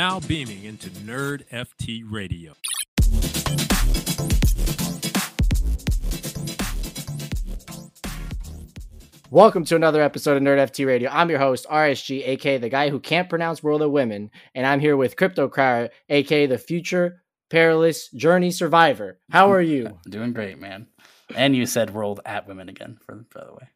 now beaming into Nerd FT Radio. Welcome to another episode of Nerd FT Radio. I'm your host, RSG, aka the guy who can't pronounce World of Women, and I'm here with Crypto Crier, aka the future perilous journey survivor. How are you? Doing great, man. And you said world at women again, for by the way.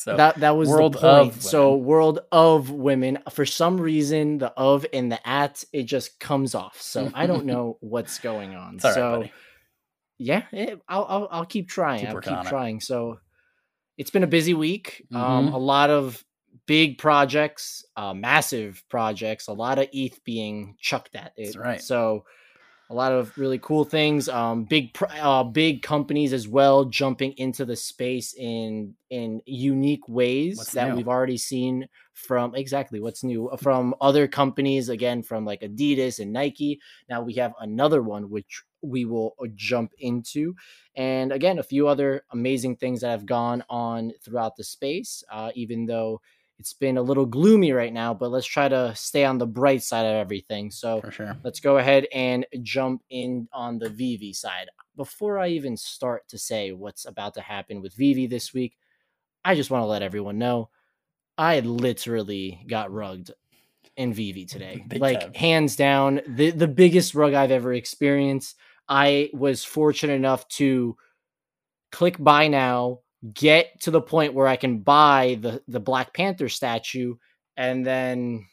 So that that was world the point. of So world of women. For some reason, the of and the at it just comes off. So I don't know what's going on. It's right, so buddy. yeah, eh, I'll, I'll I'll keep trying. Keep I'll keep on it. trying. So it's been a busy week. Um, Mhm. a lot of big projects, uh, massive projects. A lot of ETH being chucked at it. That's right. So a lot of really cool things. Um, big uh, big companies as well jumping into the space in in unique ways What's that new? we've already seen from exactly what's new uh, from other companies. Again, from like Adidas and Nike. Now we have another one which we will uh, jump into, and again a few other amazing things that have gone on throughout the space. Uh, even though it's been a little gloomy right now, but let's try to stay on the bright side of everything. So For sure. let's go ahead and jump in on the VeVe side. Before I even start to say what's about to happen with VeVe this week, I just want to let everyone know I literally got rugged in VeVe today. Big like time. hands down, the the biggest rug I've ever experienced. I was fortunate enough to click buy now, get to the point where I can buy the the Black Panther statue, and then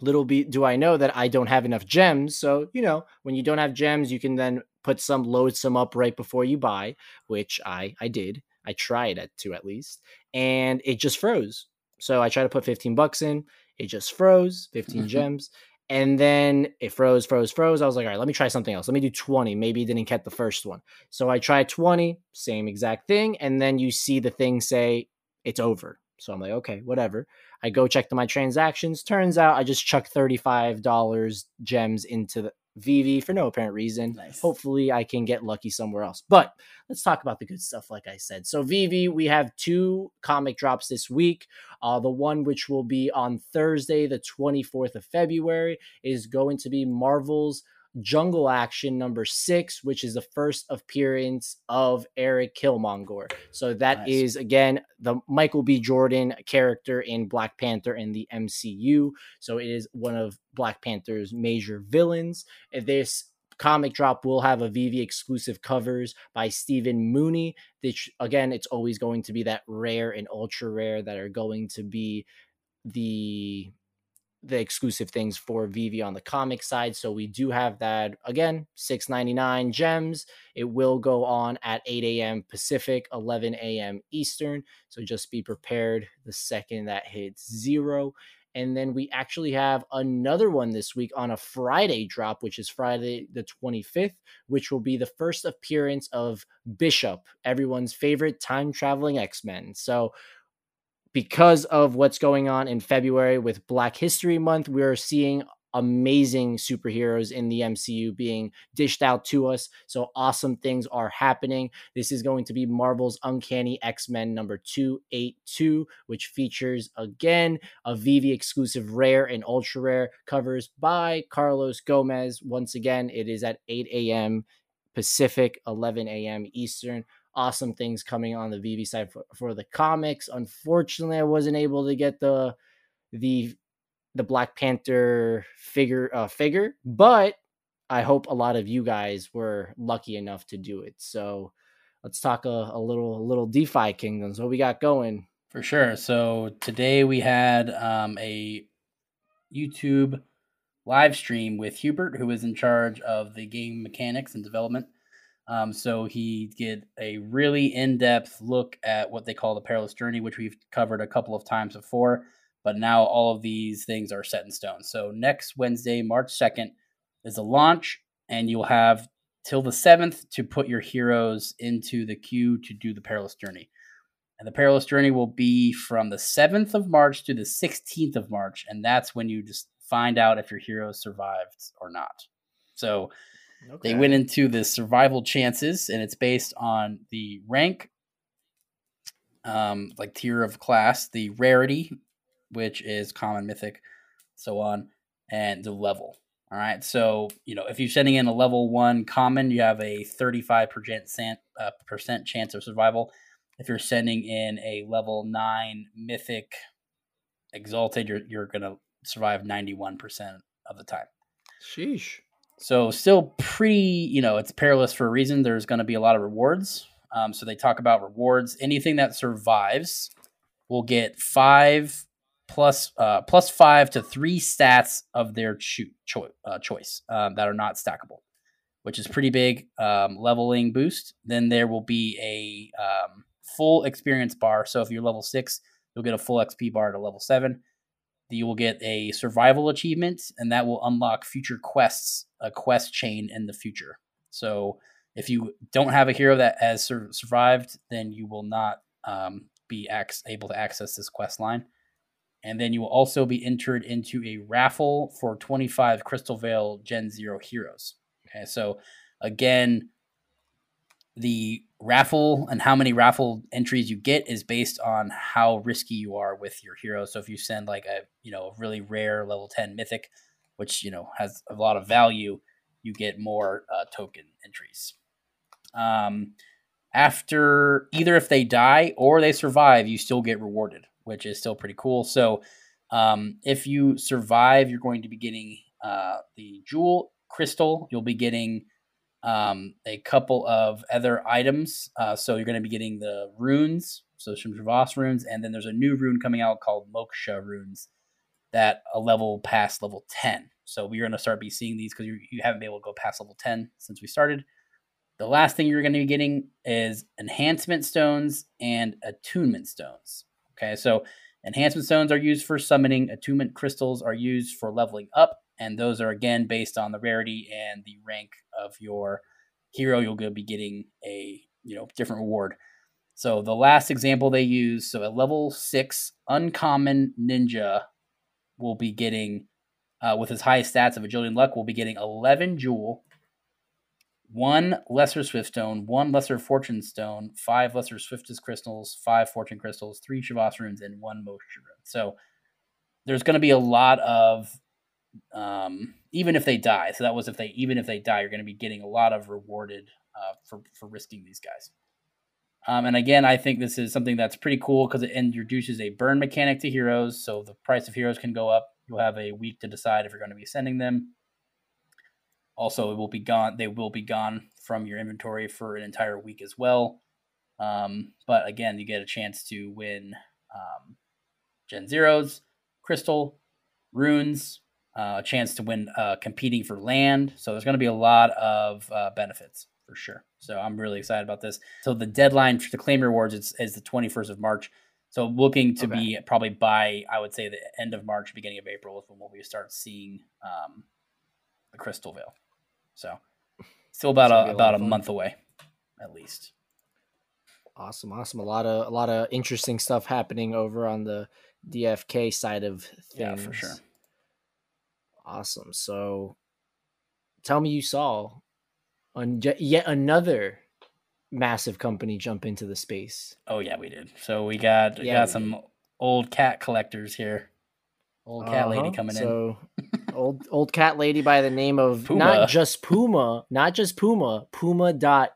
little bit do I know that I don't have enough gems. So, you know, when you don't have gems, you can then put some load some up right before you buy, which I I did. I tried at to at least, and it just froze. So I tried to put 15 bucks in, it just froze, 15 gems. And then it froze, froze, froze. I was like, all right, let me try something else. Let me do 20. Maybe didn't get the first one. So I tried 20, same exact thing. And then you see the thing say it's over. So I'm like, okay, whatever. I go check the, my transactions. Turns out I just chucked $35 gems into the VeVe for no apparent reason. Nice. Hopefully I can get lucky somewhere else. But let's talk about the good stuff, like I said. So VeVe, we have two comic drops this week. Uh, the one which will be on Thursday, the 24th of February, is going to be Marvel's Jungle Action number six, which is the first appearance of Eric Killmonger. So that is Nice. again the Michael B. Jordan character in Black Panther in the MCU. So it is one of Black Panther's major villains. This comic drop will have a VeVe exclusive covers by Stephen Mooney. Which again, it's always going to be that rare and ultra rare that are going to be the the exclusive things for VeVe on the comic side. So we do have that again, six ninety nine gems. It will go on at 8 a.m. Pacific, 11 a.m. Eastern. So just be prepared the second that hits zero. And then we actually have another one this week on a Friday drop, which is Friday the 25th, which will be the first appearance of Bishop, everyone's favorite time traveling X Men. So because of what's going on in February with Black History Month, we're seeing amazing superheroes in the MCU being dished out to us. So awesome things are happening. This is going to be Marvel's Uncanny X-Men number 282, which features again a VeVe exclusive rare and ultra rare covers by Carlos Gomez. Once again, it is at 8 a.m. Pacific, 11 a.m. Eastern awesome things coming on the VeVe side for, for the comics. Unfortunately, I wasn't able to get the the the Black Panther figure uh, figure, but I hope a lot of you guys were lucky enough to do it. So let's talk a, a little a little DeFi kingdoms. What we got going? For sure. So today we had um, a YouTube live stream with Hubert, who is in charge of the game mechanics and development. Um, so he did a really in-depth look at what they call the perilous journey, which we've covered a couple of times before. But now all of these things are set in stone. So next Wednesday, March second, is a launch, and you'll have till the seventh to put your heroes into the queue to do the perilous journey. And the perilous journey will be from the 7th of March to the 16th of March. And that's when you just find out if your heroes survived or not. So they went into the survival chances, and it's based on the rank, um, like tier of class, the rarity, which is common, mythic, so on, and the level. All right. So, you know, if you're sending in a level one common, you have a 35% uh, percent chance of survival. If you're sending in a level nine mythic exalted, you're, you're going to survive 91% of the time. Sheesh. So, still pretty, you know, it's perilous for a reason. There's going to be a lot of rewards. Um, so, they talk about rewards. Anything that survives will get five plus uh, plus five to three stats of their cho- cho- uh, choice um, that are not stackable, which is pretty big um, leveling boost. Then there will be a um, full experience bar. So if you're level six, you'll get a full XP bar to level seven. You will get a survival achievement, and that will unlock future quests, a quest chain in the future. So if you don't have a hero that has sur- survived, then you will not um, be ac- able to access this quest line. And then you will also be entered into a raffle for 25 Crystal Veil Gen Zero heroes. Okay, so again, the raffle and how many raffle entries you get is based on how risky you are with your hero. So if you send like a you know a really rare level 10 mythic, which you know has a lot of value, you get more uh, token entries. Um, after either if they die or they survive, you still get rewarded, which is still pretty cool. So um, if you survive, you're going to be getting uh, the jewel crystal. You'll be getting um, a couple of other items. Uh, so you're going to be getting the runes, so some Travas runes, and then there's a new rune coming out called Moksha runes that a level past level 10. So we're going to start be seeing these because you, you haven't been able to go past level 10 since we started. The last thing you're going to be getting is enhancement stones and attunement stones. Okay, so enhancement stones are used for summoning, attunement crystals are used for leveling up, and those are again based on the rarity and the rank of your hero. You'll be getting a you know different reward. So the last example they use, so a level six uncommon ninja will be getting, uh, with his highest stats of agility and luck, will be getting 11 jewel, one lesser swift stone, one lesser fortune stone, five lesser swiftest crystals, five fortune crystals, three Travas runes, and one Moksha rune. So there's going to be a lot of um, even if they die. So that was if they even if they die, you're going to be getting a lot of rewarded uh, for for risking these guys. Um, and again, I think this is something that's pretty cool because it introduces a burn mechanic to heroes, so the price of heroes can go up. You'll have a week to decide if you're going to be sending them. Also, it will be gone. They will be gone from your inventory for an entire week as well. Um, but again, you get a chance to win um, Gen Zeros, Crystal, Runes, uh, a chance to win uh, competing for land. So there's going to be a lot of uh, benefits for sure. So I'm really excited about this. So the deadline to claim rewards is, is the 21st of March. So looking to Okay. be probably by I would say the end of March, beginning of April is when we'll be start seeing um, the Crystal Veil. So still about a a about a month away, at least. Awesome, awesome. A lot of a lot of interesting stuff happening over on the DFK side of things. Yeah, for sure. Awesome. So, tell me you saw an- yet another massive company jump into the space. Oh yeah, we did. So we got we Yeah, got we some old cat collectors here. Old cat lady Uh-huh. coming in. so, old old cat lady by the name of Puma. not just Puma, not just Puma, Puma.eth.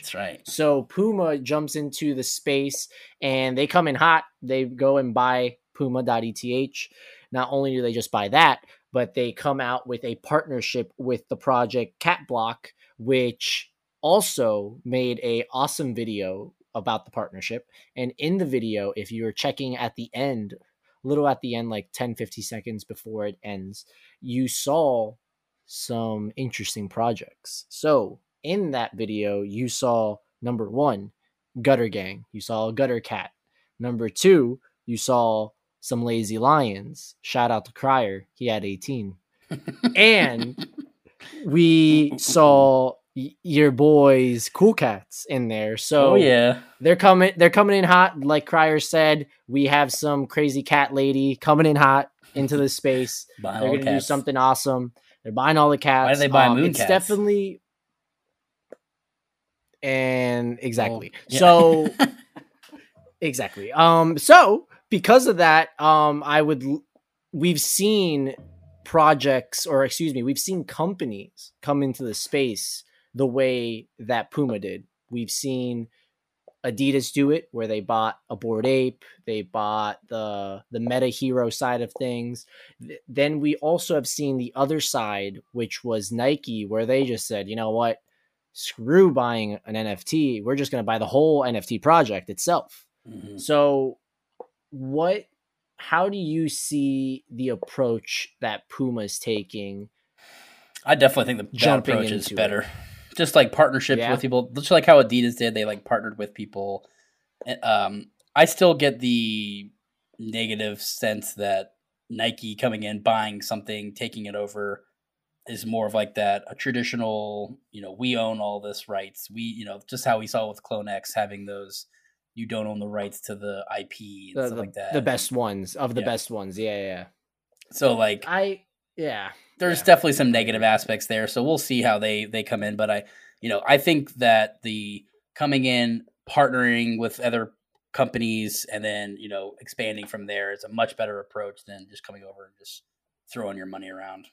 That's right. So Puma jumps into the space and they come in hot. They go and buy Puma.eth. Not only do they just buy that, but they come out with a partnership with the project Cat Block, which also made a awesome video about the partnership. And in the video, if you're checking at the end, little at the end, like 10, 50 seconds before it ends, you saw some interesting projects. So in that video, you saw number one, Gutter Gang. You saw Gutter Cat. Number two, you saw some Lazy Lions. Shout out to Crier. He had 18. and we saw y- your boys Cool Cats in there. So oh yeah. they're coming they're coming in hot like Crier said. We have some crazy cat lady coming in hot into the space. They're gonna do something awesome. They're buying all the cats. they buy Um, moon It's cats? definitely and exactly. yeah. So exactly. Um so because of that, um I would we've seen projects or excuse me, we've seen companies come into the space the way that Puma did. We've seen Adidas do it where they bought a Bored Ape, they bought the the meta hero side of things. Th- then we also have seen the other side, which was Nike, where they just said, you know what, screw buying an NFT. We're just gonna buy the whole NFT project itself. Mhm. So what how do you see the approach that Puma is taking? I definitely think the Jumping approach is into it. better. Just like partnerships Yeah. with people, just like how Adidas did, they like partnered with people. Um, I still get the negative sense that Nike coming in, buying something, taking it over, is more of like that a traditional. You know, we own all this rights. We, you know, just how we saw with Clone X having those. You don't own the rights to the IP and The, stuff the, like that. the best ones of the Yeah. best ones. Yeah, yeah. So like I yeah. there's Yeah. definitely some negative aspects there so we'll see how they they come in but i you know i think that the coming in partnering with other companies and then you know expanding from there is a much better approach than just coming over and just throwing your money around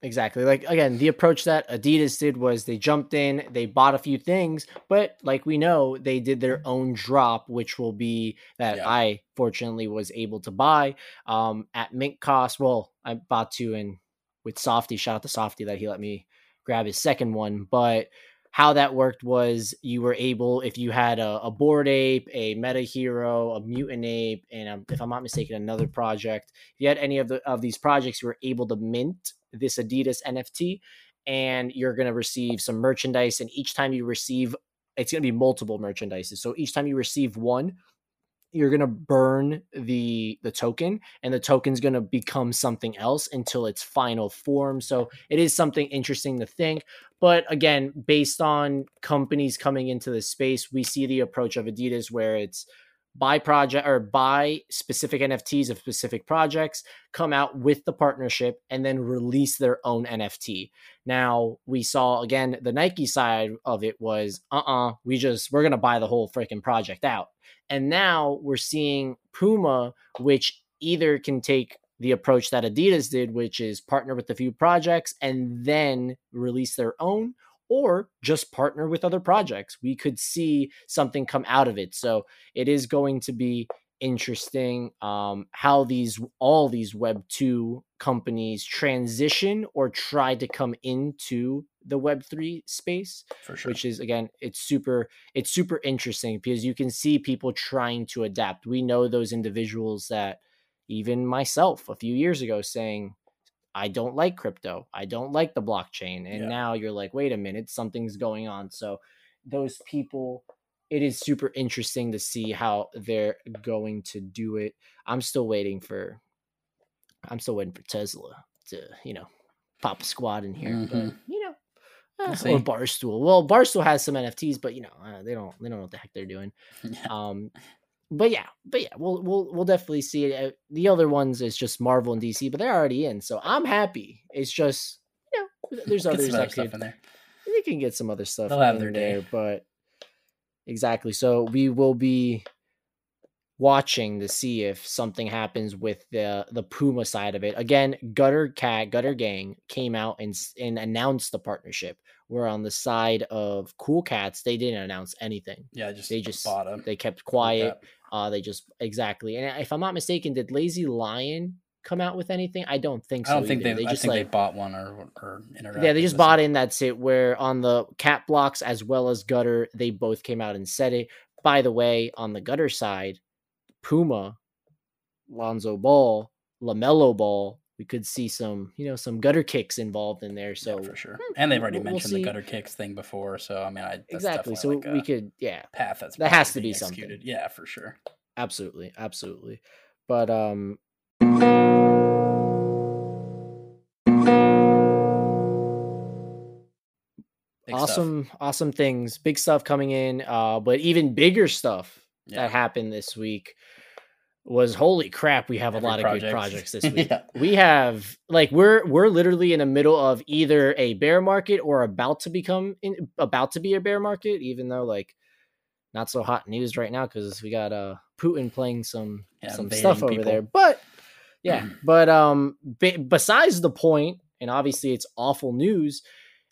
Exactly. Like again, the approach that Adidas did was they jumped in, they bought a few things, but like we know, they did their own drop, which will be that Yeah. I fortunately was able to buy um at mint cost. Well, I bought two and with Softy, shout out to Softy that he let me grab his second one. But how that worked was you were able, if you had a, a Bored Ape, a meta hero, a mutant ape, and um, if I'm not mistaken, another project. If you had any of the of these projects, you were able to mint this Adidas NFT, and you're going to receive some merchandise. And each time you receive, it's going to be multiple merchandises. So each time you receive one, you're going to burn the the token and the token's going to become something else until its final form so it is something interesting to think but again based on companies coming into the space we see the approach of adidas where it's buy project or buy specific nfts of specific projects come out with the partnership and then release their own nft now we saw again the nike side of it was uh-uh we just we're to buy the whole freaking project out. And now we're seeing Puma, which either can take the approach that Adidas did, which is partner with a few projects and then release their own, or just partner with other projects. We could see something come out of it. So it is going to be interesting um, how these all these Web two companies transition or try to come into the Web three space for sure which is again it's super it's super interesting because you can see people trying to adapt we know those individuals that even myself a few years ago saying i don't like crypto i don't like the blockchain and Yeah. now you're like wait a minute something's going on so those people it is super interesting to see how they're going to do it i'm still waiting for i'm still waiting for tesla to you know pop a squad in here but Mhm. you know We'll uh, or Barstool. Well, Barstool has some NFTs, but you know uh, they don't they don't know what the heck they're doing. Yeah. Um, but yeah, but yeah, we'll we'll we'll definitely see it. Uh, The other ones is just Marvel and DC, but they're already in, so I'm happy. It's just you know there's others other that stuff could in there they can get some other stuff They'll have in their day. there, but exactly. So we will be watching to see if something happens with the the Puma side of it. Again, Gutter Cat, Gutter Gang came out and and announced the partnership. Where on the side of Cool Cats, they didn't announce anything. yeah just They just bought them they kept quiet. Uh, they just exactly. And if I'm not mistaken, did Lazy Lion come out with anything? I don't think so. i don't think either. they, i just think like they bought one or or yeah, they just bought in. That's it. Where on the CatBlox as well as gutter, they both came out and said it. By the way, on the gutter side, Puma, Lonzo Ball, Lamelo Ball, we could see some, you know, some gutter kicks involved in there. Yeah, So for sure and they've already we'll- mentioned see. the gutter kicks thing before so i mean i that's exactly. So like we a could, yeah, path that's that has to be being something. yeah for sure absolutely, absolutely. But um, Big stuff. awesome, awesome things, big stuff coming in. Uh, but even bigger stuff Yeah. that happened this week was holy crap we have Every a lot of good projects this week Yeah. we have like we're we're literally in the middle of either a bear market or about to become in, about to be a bear market even though like not so hot news right now because we got uh putin playing some Yeah, some stuff over people. there but yeah. But um, be, besides the point, and obviously it's awful news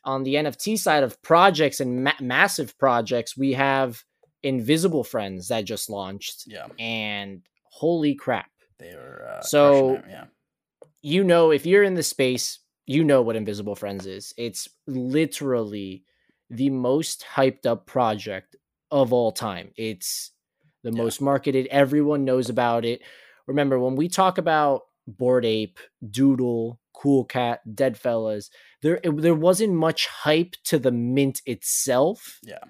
on the NFT side of projects and ma- massive projects. We have Invisible Friends that just launched, Yeah, and holy crap! they were. Uh, So- yeah, you know if you're in the space you know what invisible friends is it's literally the most hyped up project of all time it's the Yeah. most marketed everyone knows about it remember when we talk about Bored Ape doodle cool cat dead fellas there it, there wasn't much hype to the mint itself Yeah.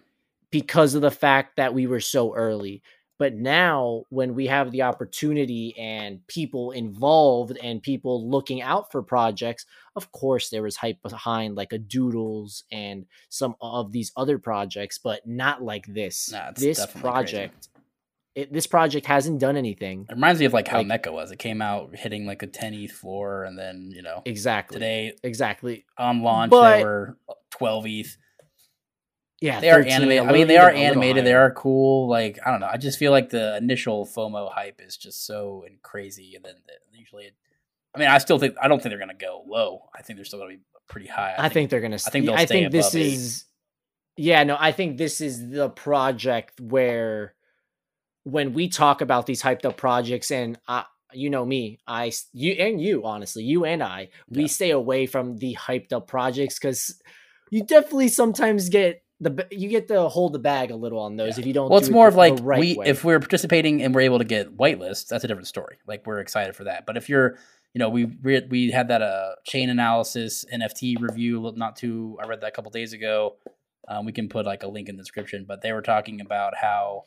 because of the fact that we were so early but now, when we have the opportunity and people involved and people looking out for projects, of course, there was hype behind like a Doodles and some of these other projects, but not like this. Nah, this project, it, this project hasn't done anything. it reminds me of like how Like- Mecca was. It came out hitting like a 10 ETH floor, and then you know Exactly. today Exactly. on launch But- they were 12 ETH. Yeah. They are 13, a animated. I mean, they are even a little animated. They are cool. Like I don't know. I just feel like the initial FOMO hype is just so and crazy, and then the, usually, it, I mean, I still think I don't think they're gonna go low. I think they're still gonna be pretty high. I, think, they're gonna. I think they'll I think this above eight. is. Yeah, no, I think this is the project where, when we talk about these hyped up projects, and I, you know me, I, you and you, honestly, you and I, we Yeah. stay away from the hyped up projects because you definitely sometimes get the you get to hold the bag a little on those Yeah. if you don't. Well, it's do it more the- of like right we way. if we're participating and we're able to get whitelists, that's a different story. Like we're excited for that. But if you're, you know, we re- we had that uh Chainalysis NFT review not too. I read that a couple days ago. Um, we can put like a link in the description, but they were talking about how,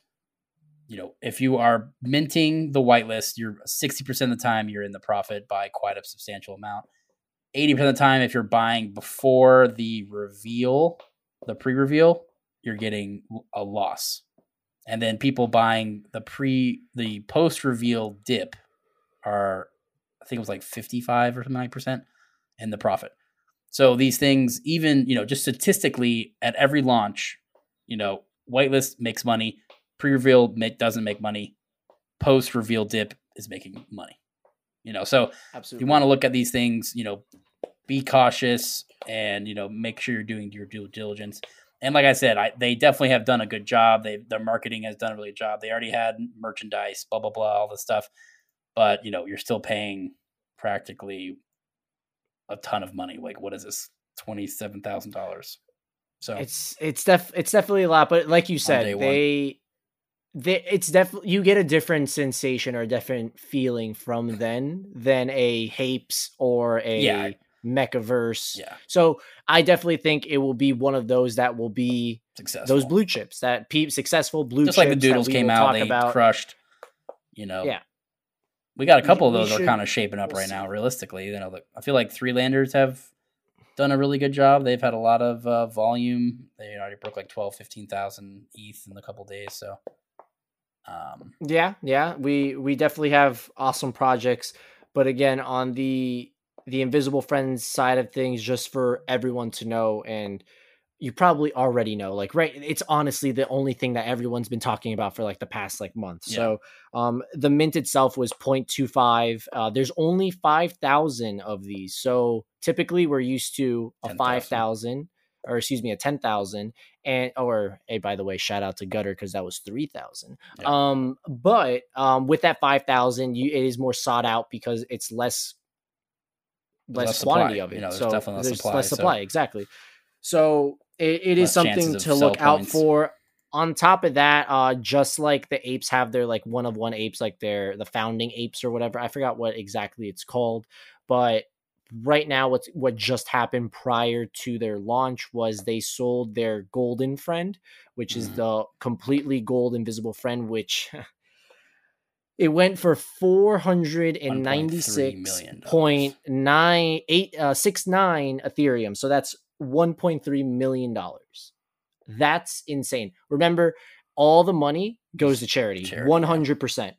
you know, if you are minting the whitelist, you're sixty percent of the time you're in the profit by quite a substantial amount. Eighty percent of the time, if you're buying before the reveal, the pre-reveal, you're getting a loss. And then people buying the pre the post reveal dip are I think it was like 55 or something like percent in the profit. So these things, even you know, just statistically at every launch, you know, whitelist makes money, pre-reveal make, doesn't make money, post reveal dip is making money. You know, so absolutely you want to look at these things, you know, be cautious and you know make sure you're doing your due diligence. And like I said, I, they definitely have done a good job. They their marketing has done a really good job. They already had merchandise, blah blah blah, all this stuff. But you know, you're still paying practically a ton of money. Like what is this? Twenty seven thousand dollars. So It's it's def it's definitely a lot, but like you said, they they it's definitely you get a different sensation or a different feeling from then than a Hapes or a Yeah. Mechaverse. yeah, So I definitely think it will be one of those that will be successful. those blue chips that pe- successful blue just chips like the doodles came out, they about. crushed. You know, Yeah. we got a We- couple of those are kind of shaping up we'll right now. Realistically, you know, I feel like three landers have done a really good job. They've had a lot of uh, volume. They already broke like 12, 15,000 ETH in a couple days. So, um, Yeah, yeah, we we definitely have awesome projects, but again, on the the Invisible Friends side of things, just for everyone to know, and you probably already know, like right, it's honestly the only thing that everyone's been talking about for like the past like month. Yeah. So, um, the mint itself was 0.25. Uh, there's only five thousand of these, so typically we're used to a five thousand. Or excuse me, a ten thousand, and or hey, by the way, shout out to Gutter because that was three thousand. Yeah. Um, but um, with that five thousand, you it is more sought out because it's less less, less quantity supply, of it. you know, there's so definitely less there's supply, less so- exactly. So it, it is something to look out for. On top of that, uh, just like the apes have their like one of one apes, like their the founding apes or whatever. I forgot what exactly it's called, but right now what's what just happened prior to their launch was they sold their golden friend which is Mhm. the completely gold invisible friend which it went for million 496.9 uh, 69 ethereum. So that's 1.3 million dollars. That's insane. Remember all the money goes to charity, Charity, 100%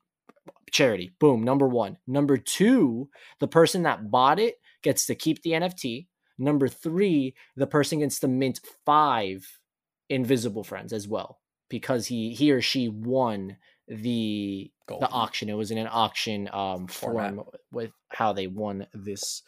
charity. Boom. Number one. Number two the person that bought it gets to keep the nft number three the person gets to mint five invisible friends as well because he he or she won the The auction it was in an auction um Format. form with how they won this.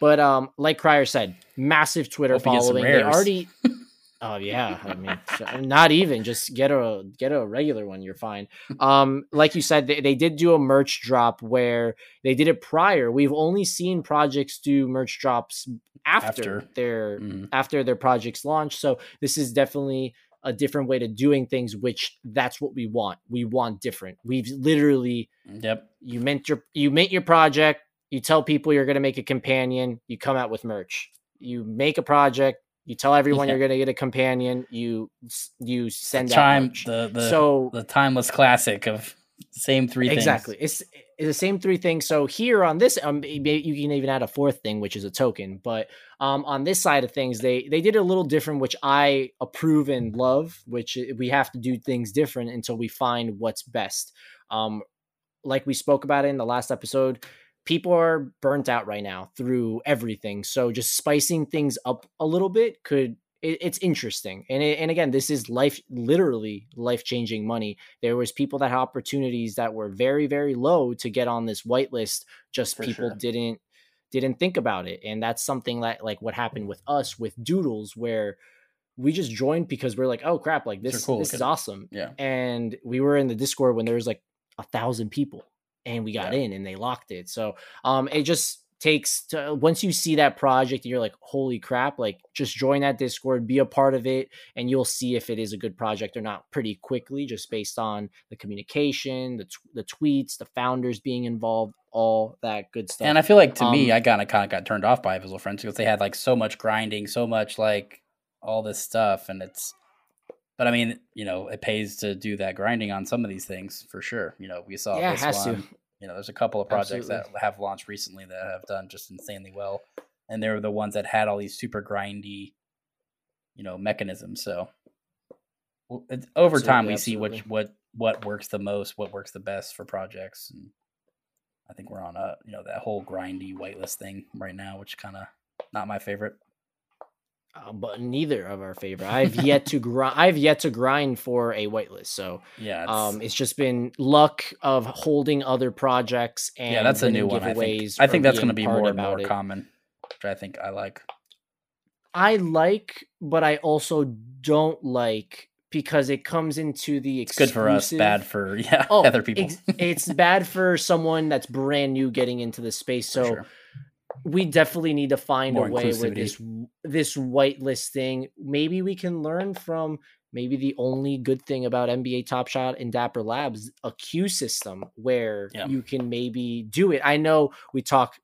But um, like Crier said, massive Twitter Hope you get some following. They already. Oh yeah, I mean, not even just get a get a regular one. You're fine. Um, like you said, they, they did do a merch drop where they did it prior. We've only seen projects do merch drops after, After. their Mhm. after their projects launch. So this is definitely a different way to doing things, which that's what we want. We want different. We've literally Yep. you mint your you mint your project, you tell people you're gonna make a companion, you come out with merch. You make a project, you tell everyone Yeah. you're gonna get a companion, you you send out Time merch. the the so the timeless classic of same three things. exactly. It's, it's the same three things. So here on this um you can even add a fourth thing which is a token. But um on this side of things they they did a little different which i approve and love which we have to do things different until we find what's best. Um like we spoke about in the last episode people are burnt out right now through everything. So just spicing things up a little bit could it, it's interesting and it, and again this is life literally life changing money there was people that had opportunities that were very very low to get on this whitelist just For people sure. didn't didn't think about it and that's something that like what happened with us with doodles where we just joined because we're like oh crap like this cool this is awesome Yeah. and we were in the discord when there was like a thousand people and we got Yeah. in and they locked it so um it just takes to once you see that project you're like holy crap like just join that discord be a part of it and you'll see if it is a good project or not pretty quickly just based on the communication the, t- the tweets the founders being involved all that good stuff And I feel like to me, Um, I kind of kind of got turned off by Visual Friends because they had like so much grinding, so much like all this stuff, and it's. But I mean, you know, it pays to do that grinding on some of these things for sure. You know, we saw yeah it this has one. to You know, there's a couple of projects Absolutely. that have launched recently that have done just insanely well, and they were the ones that had all these super grindy, you know, mechanisms. So well, it's, over time, Absolutely, we see which what what works the most, what works the best for projects, and I think we're on a you know that whole grindy whitelist thing right now, which kind of not my favorite. Uh, but neither of our favorite i've yet to grind i've yet to grind for a whitelist so Yeah, it's, um it's just been luck of holding other projects and yeah, that's a new one. I think I think that's going to be more and more it. common, which I think I like. I like, but I also don't like because it comes into the It's good for us, bad for yeah Oh, other people. ex- it's bad for someone that's brand new getting into the space. So sure. We definitely need to find More a way with this this whitelist thing. Maybe we can learn from maybe the only good thing about NBA Top Shot and Dapper Labs a queue system where Yeah. you can maybe do it. I know we talk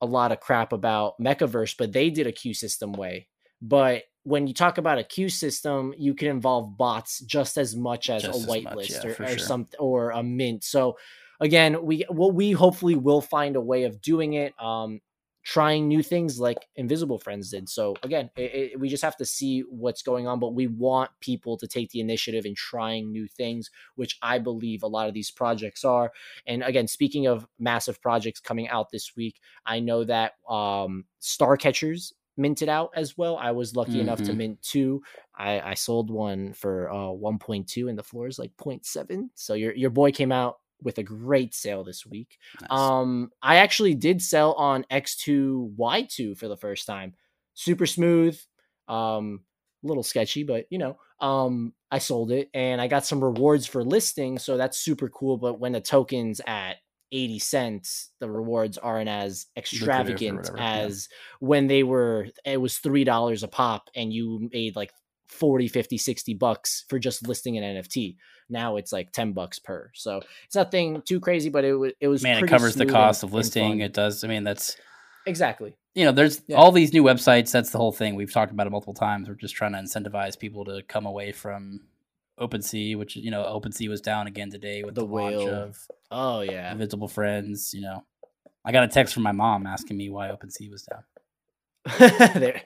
a lot of crap about Mechaverse, but they did a queue system way. But when you talk about a queue system, you can involve bots just as much as Just a whitelist yeah, or, or sure. some or a mint. So again, we well, we hopefully will find a way of doing it. Um, trying new things like Invisible Friends did. So again, it, it, we just have to see what's going on, but we want people to take the initiative in trying new things, which I believe a lot of these projects are. And again, speaking of massive projects coming out this week, I know that um, Star Catchers minted out as well. I was lucky enough to Mhm. mint two. I, I sold one for uh, 1.2 and the floor is like 0.7. So your your boy came out with a great sale this week. Nice. Um, I actually did sell on X2 Y2 for the first time. Super smooth. Um, a little sketchy, but you know, um, I sold it and I got some rewards for listing, so that's super cool. But when the token's at 80 cents, the rewards aren't as extravagant whatever, yeah. as when they were it was three dollars a pop and you made like 40 50 60 bucks for just listing an nft now it's like 10 bucks per so it's nothing too crazy but it, it was Man, it covers the cost and- of listing. It does. I mean, that's exactly you know, there's Yeah. all these new websites. That's the whole thing. We've talked about it multiple times. We're just trying to incentivize people to come away from OpenSea, which you know, OpenSea was down again today with The the, launch whale. of oh yeah Invisible Friends. You know, I got a text from my mom asking me why OpenSea was down. There-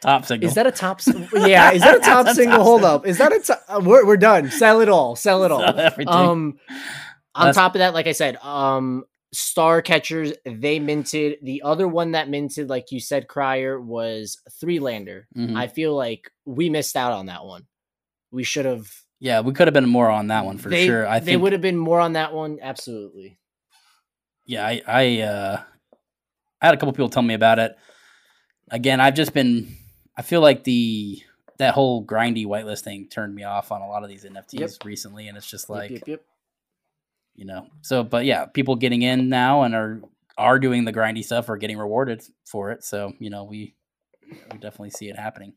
Top signal. is that a top yeah is that a top single top hold signal. up is that a top uh, we're, we're done sell it all sell it all Sell everything. um on That's- top of that like i said um star catchers they minted the other one that minted like you said crier was three lander Mhm. i feel like we missed out on that one we should have yeah, we could have been more on that one for they, sure. I they think would have been more on that one absolutely Yeah, I I, uh, I had a couple people tell me about it. Again, I've just been. I feel like the that whole grindy whitelist thing turned me off on a lot of these NFTs Yep. recently, and it's just like yep, yep. you know. So, but yeah, people getting in now and are are doing the grindy stuff are getting rewarded for it. So you know, we we definitely see it happening.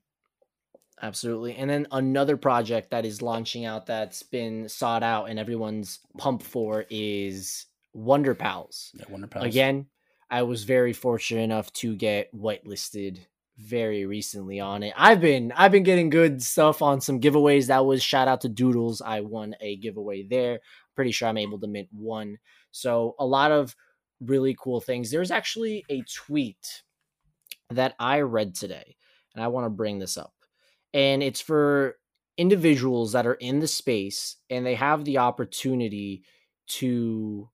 Absolutely. And then another project that is launching out that's been sought out and everyone's pumped for is Wonder Pals. Yeah, Wonder Pals. Again, I was very fortunate enough to get whitelisted very recently on it. I've been I've been getting good stuff on some giveaways. That was shout out to Doodles. I won a giveaway there. Pretty sure I'm able to mint one. So a lot of really cool things. There's actually a tweet that I read today, and I want to bring this up. And it's for individuals that are in the space and they have the opportunity to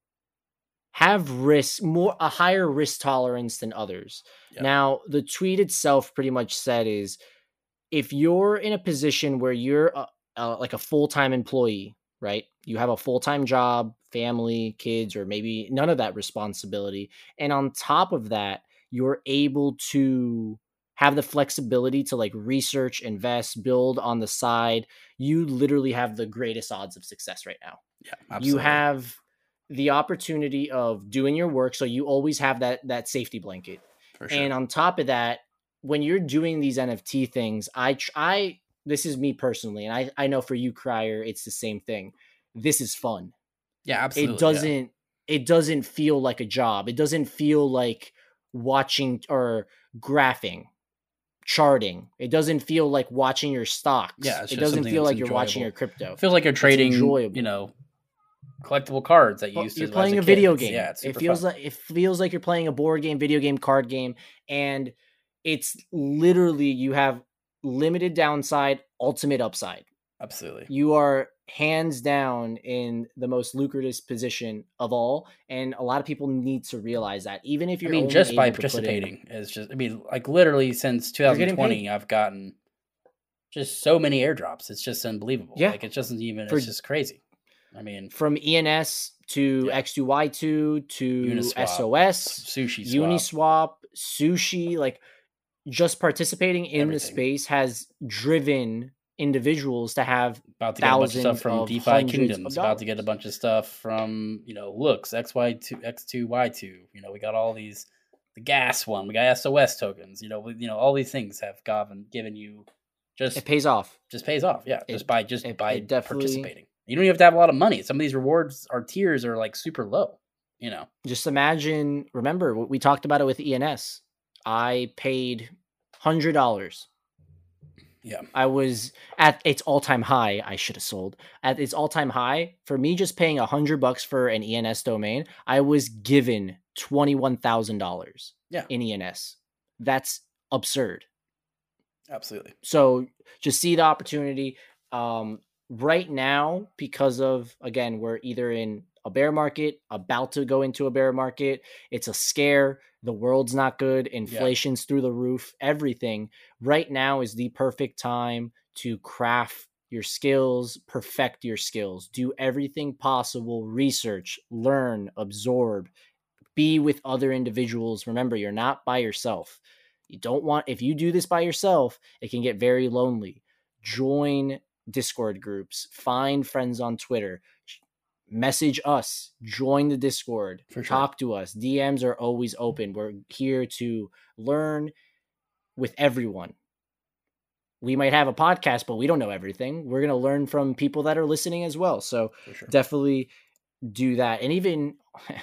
have risk more a higher risk tolerance than others. Yeah. Now, the tweet itself pretty much said is if you're in a position where you're a, uh, like a full-time employee, right? You have a full-time job, family, kids or maybe none of that responsibility and on top of that, you're able to have the flexibility to like research, invest, build on the side. You literally have the greatest odds of success right now yeah, absolutely. you have the opportunity of doing your work so you always have that that safety blanket. Sure. and on top of that when you're doing these nft things i i this is me personally and i i know for you crier it's the same thing. This is fun. Yeah, absolutely. it doesn't it doesn't feel like a job. It doesn't feel like watching or graphing charting. It doesn't feel like watching your stocks. Yeah, it doesn't feel like you're watching your crypto. It feels like you're trading, you know, collectible cards that you used to. you're as playing a, kid. video game. Yeah, it's it feels fun. like it feels like you're playing a board game, video game, card game, and it's literally you have limited downside, ultimate upside. absolutely. You are hands down in the most lucrative position of all, and a lot of people need to realize that. Even if you're I mean, just by participating is just. I mean, like literally since 2020, I've gotten just so many airdrops. It's just unbelievable. Yeah. like it doesn't even. For- it's just crazy. I mean, from ENS to Yeah. X2Y2 to Uniswap, SOS, sushi swap. Uniswap, sushi, like just participating in the space has driven individuals to have about to get a bunch of stuff from of DeFi Kingdoms. About to get a bunch of stuff from you know Looks XY two X two Y two. You know we got all these the gas one. We got SOS tokens. You know we, you know all these things have given given you just it pays off. just pays off. Yeah, just by just it- by it participating. You don't even have to have a lot of money. Some of these rewards or tiers are like super low. You know, Just imagine, remember what we talked about it with ENS. I paid hundred dollars. yeah, I was at its all time high. I should have sold at its all time high for me. Just paying a hundred bucks for an ENS domain, I was given twenty one thousand dollars. Yeah. in ENS. That's absurd. absolutely. So just see the opportunity. Um, right now, because of again, we're either in a bear market, about to go into a bear market. It's a scare. The world's not good. Inflation's through the roof. Everything right now is the perfect time to craft your skills, perfect your skills, do everything possible, research, learn, absorb, be with other individuals. Remember, you're not by yourself. You don't want, if you do this by yourself, it can get very lonely. Join Discord groups, find friends on Twitter, message us, join the Discord, sure. talk to us. DMs are always open. We're here to learn with everyone. We might have a podcast, but we don't know everything. We're going to learn from people that are listening as well. So sure. definitely do that. And even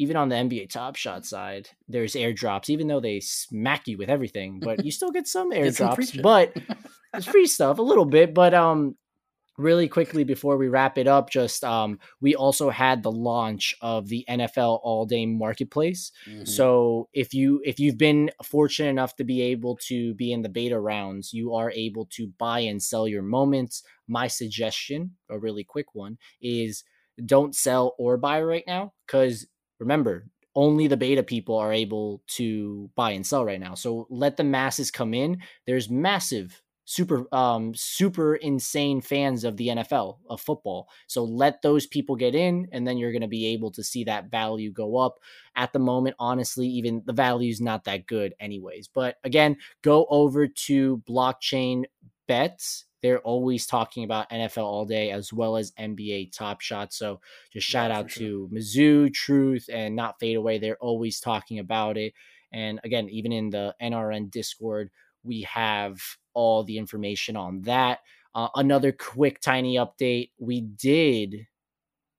even on the NBA Top Shot side, there's airdrops, even though they smack you with everything, but you still get some Get some airdrops. but it's free stuff a little bit. But um, really quickly before we wrap it up, just um, we also had the launch of the NFL All Day Marketplace. Mhm. So if you if you've been fortunate enough to be able to be in the beta rounds, you are able to buy and sell your moments. My suggestion, a really quick one, is don't sell or buy right now because remember only the beta people are able to buy and sell right now. So let the masses come in. There's massive super um super insane fans of the NFL of football. So let those people get in and then you're going to be able to see that value go up. At the moment honestly even the value's not that good anyways. But again, go over to blockchain bets they're always talking about NFL all day as well as NBA Top Shot. So just shout Yeah, out to Mizzou, Truth, and Not Fade Away. They're always talking about it. And again, even in the NRN Discord, we have all the information on that. Uh, another quick, tiny update: we did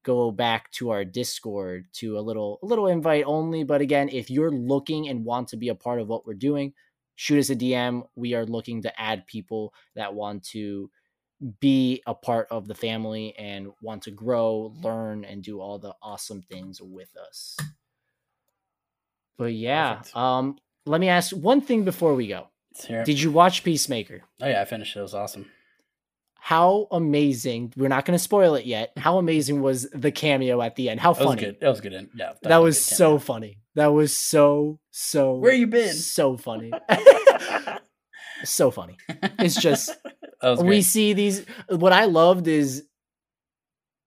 go back to our Discord to a little, a little invite only. But again, if you're looking and want to be a part of what we're doing, shoot us a DM. We are looking to add people that want to be a part of the family and want to grow, learn, and do all the awesome things with us. But yeah, Perfect. um, let me ask one thing before we go. Let's hear it. Did you watch Peacemaker? oh yeah, I finished it. It was awesome. How amazing! We're not going to spoil it yet. How amazing was the cameo at the end? How funny That was funny! good. That was good. in- Yeah, That definitely was good so funny. That was so so. Where you been? So funny. so funny. It's just that was we see these what i loved is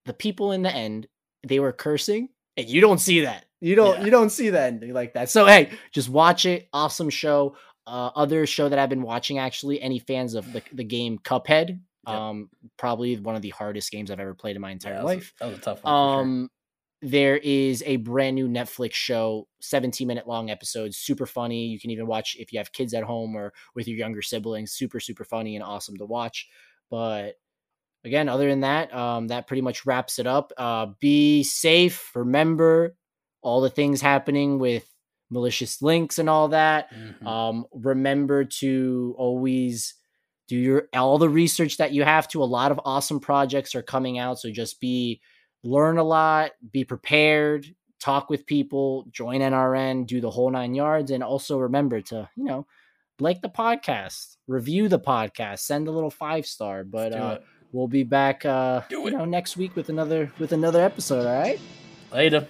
the people in the end they were cursing and you don't see that you don't Yeah. you don't see that ending like that so hey just watch it awesome show uh other show that i've been watching actually any fans of the, the game cuphead Yep. um probably one of the hardest games i've ever played in my Yeah, entire that was a- life that was a tough one. for sure. um there is a brand new netflix show 17 minute long episodes super funny you can even watch if you have kids at home or with your younger siblings super super funny and awesome to watch but again other than that um that pretty much wraps it up uh be safe remember all the things happening with malicious links and all that Mhm. um, remember to always do your all the research that you have to. A lot of awesome projects are coming out, so just be learn a lot, be prepared, talk with people, join NRN, do the whole nine yards, and also remember to you know like the podcast, review the podcast, send a little five star. But uh, we'll be back uh, you know next week with another with another episode. All right. Later.